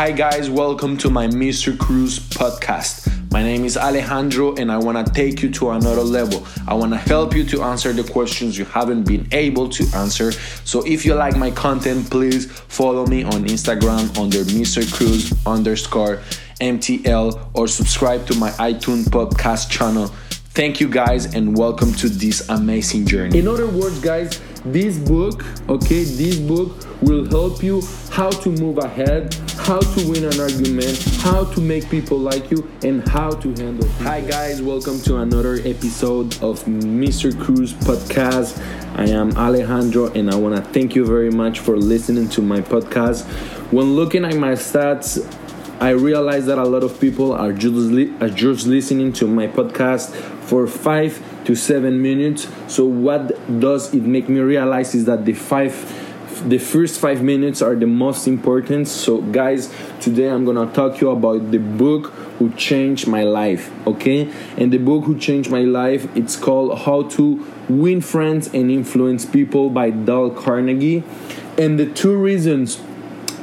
Hi, guys, welcome to my Mr. Cruz podcast. My name is Alejandro, and I want to take you to another level. I want to help you to answer the questions you haven't been able to answer. So, if you like my content, please follow me on Instagram under Mr. Cruz underscore MTL or subscribe to my iTunes podcast channel. Thank you, guys, and welcome to this amazing journey. In other words, guys, this book, okay, this book will help you how to move ahead, how to win an argument, how to make people like you, and how to handle. People. Hi, guys, welcome to another episode of Mr. Cruz podcast. I am Alejandro, and I want to thank you very much for listening to my podcast. When looking at my stats, I realize that a lot of people are just, li- are just listening to my podcast for five to seven minutes. So what does it make me realize is that the five the first five minutes are the most important. So guys today i'm gonna talk you about the book who changed my life okay? And the book who changed my life it's called how to win friends and influence people by dale carnegie. And the two reasons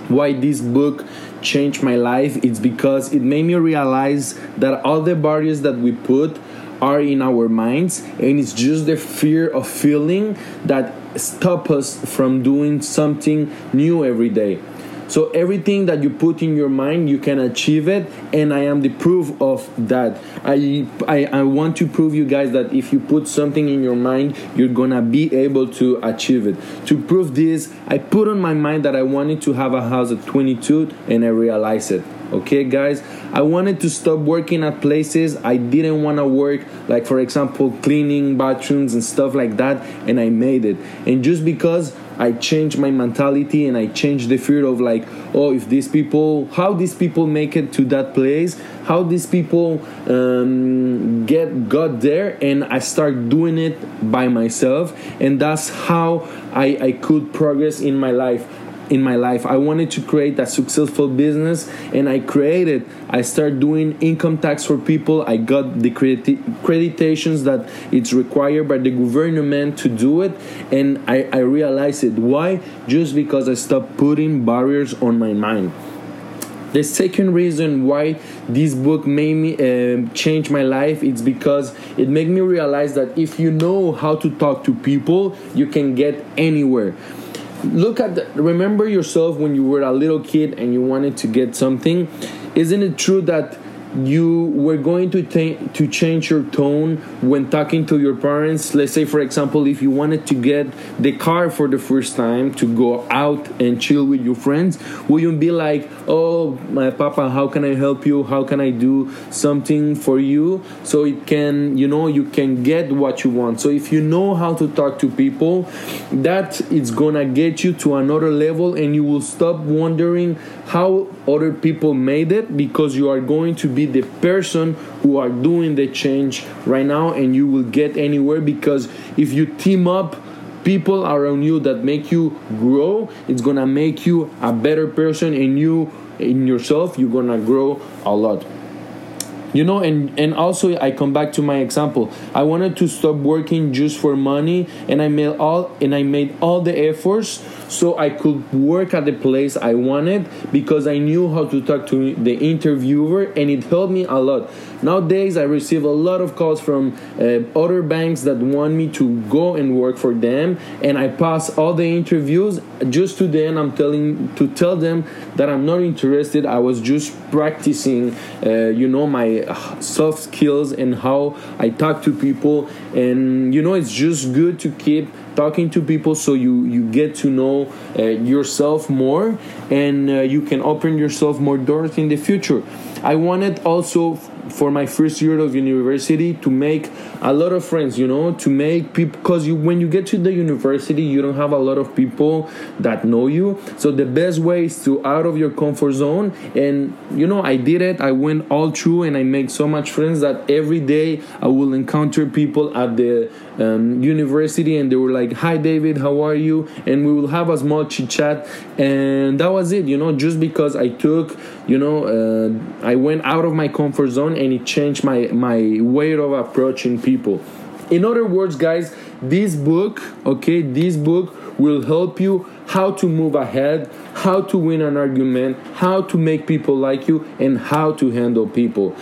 why this book changed my life it's because it made me realize that all the barriers that we put are in our minds and it's just the fear of feeling that stop us from doing something new every day. So everything that you put in your mind you can achieve it and i am the proof of that. I, I i want to prove you guys that if you put something in your mind you're gonna be able to achieve it. To prove this i put on my mind that i wanted to have a house at 22 and i realized it okay guys? I wanted to stop working at places i didn't want to work like for example cleaning bathrooms and stuff like that and i made it. And just because i changed my mentality and i changed the fear of like oh if these people how these people make it to that place how these people um, get got there and i start doing it by myself and that's how i i could progress in my life in my life. I wanted to create a successful business and I created. I started doing income tax for people. I got the accreditations that it's required by the government to do it and I, I realized it. Why? Just because I stopped putting barriers on my mind. The second reason why this book made me uh, change my life is because it made me realize that if you know how to talk to people, you can get anywhere look at the, remember yourself when you were a little kid and you wanted to get something. Isn't it true that you were going to to change your tone when talking to your parents. Let's say for example if you wanted to get the car for the first time to go out and chill with your friends will you be like oh my papa how can i help you? How can i do something for you? So it can you know you can get what you want. So if you know how to talk to people that is gonna get you to another level and you will stop wondering how other people made it because you are going to be the person who are doing the change right now and you will get anywhere because if you team up people around you that make you grow it's gonna make you a better person and you in yourself you're gonna grow a lot you know and and also i come back to my example. I wanted to stop working just for money and i made all and i made all the efforts so i could work at the place i wanted because i knew how to talk to the interviewer and it helped me a lot. Nowadays i receive a lot of calls from uh, other banks that want me to go and work for them and i pass all the interviews just to then i'm telling to tell them that i'm not interested. I was just practicing uh, you know my soft skills and how I talk to people. And you know, it's just good to keep talking to people so you you get to know uh, yourself more and uh, you can open yourself more doors in the future. I wanted also for my first year of university to make a lot of friends you know to make people because you when you get to the university you don't have a lot of people that know you. So the best way is to out of your comfort zone. And you know i did it. I went all through and i made so much friends that every day i will encounter people at the um, university and they were like hi david how are you? And we will have a small chit chat. And that was it you know just because i took you know uh, i went out of my comfort zone and it changed my my way of approaching people. In other words guys this book okay this book will help you how to move ahead, how to win an argument, how to make people like you, and how to handle people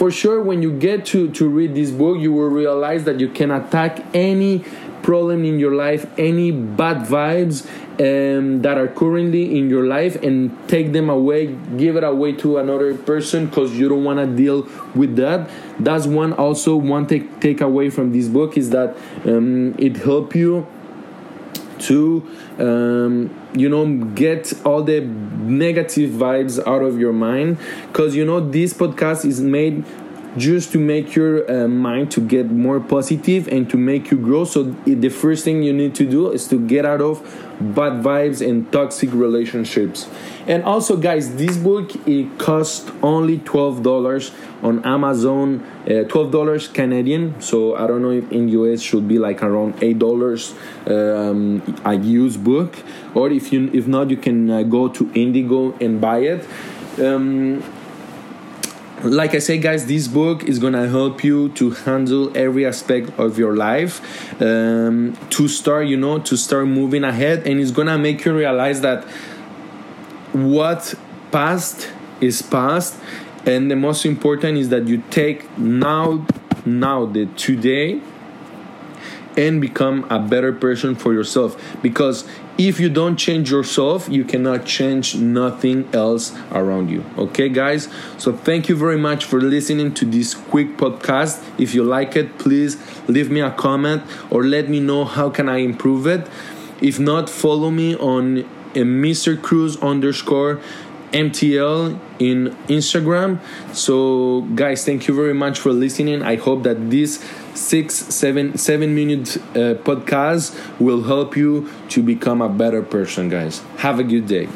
for sure when you get to to read this book you will realize that you can attack any problem in your life any bad vibes um, that are currently in your life and take them away give it away to another person because you don't want to deal with that. That's one also one take away from this book is that um, it help you to um, you know get all the negative vibes out of your mind. Because you know this podcast is made just to make your uh, mind to get more positive and to make you grow. So the first thing you need to do is to get out of bad vibes and toxic relationships. And also guys this book it cost only $12 on amazon uh, $12 canadian. So i don't know if in us should be like around $8 um, a used book. Or if you if not you can uh, go to indigo and buy it. Um, like I say, guys, this book is gonna help you to handle every aspect of your life, um, to start, you know, to start moving ahead, and it's gonna make you realize that what past is past, and the most important is that you take now, now the today, and become a better person for yourself. Because if you don't change yourself you cannot change nothing else around you. Okay guys? So thank you very much for listening to this quick podcast. If you like it please leave me a comment or let me know how can i improve it. If not follow me on uh, mr cruz underscore mtl in instagram so guys thank you very much for listening i hope that this six, seven, seven minute uh, podcast will help you to become a better person, guys. Have a good day.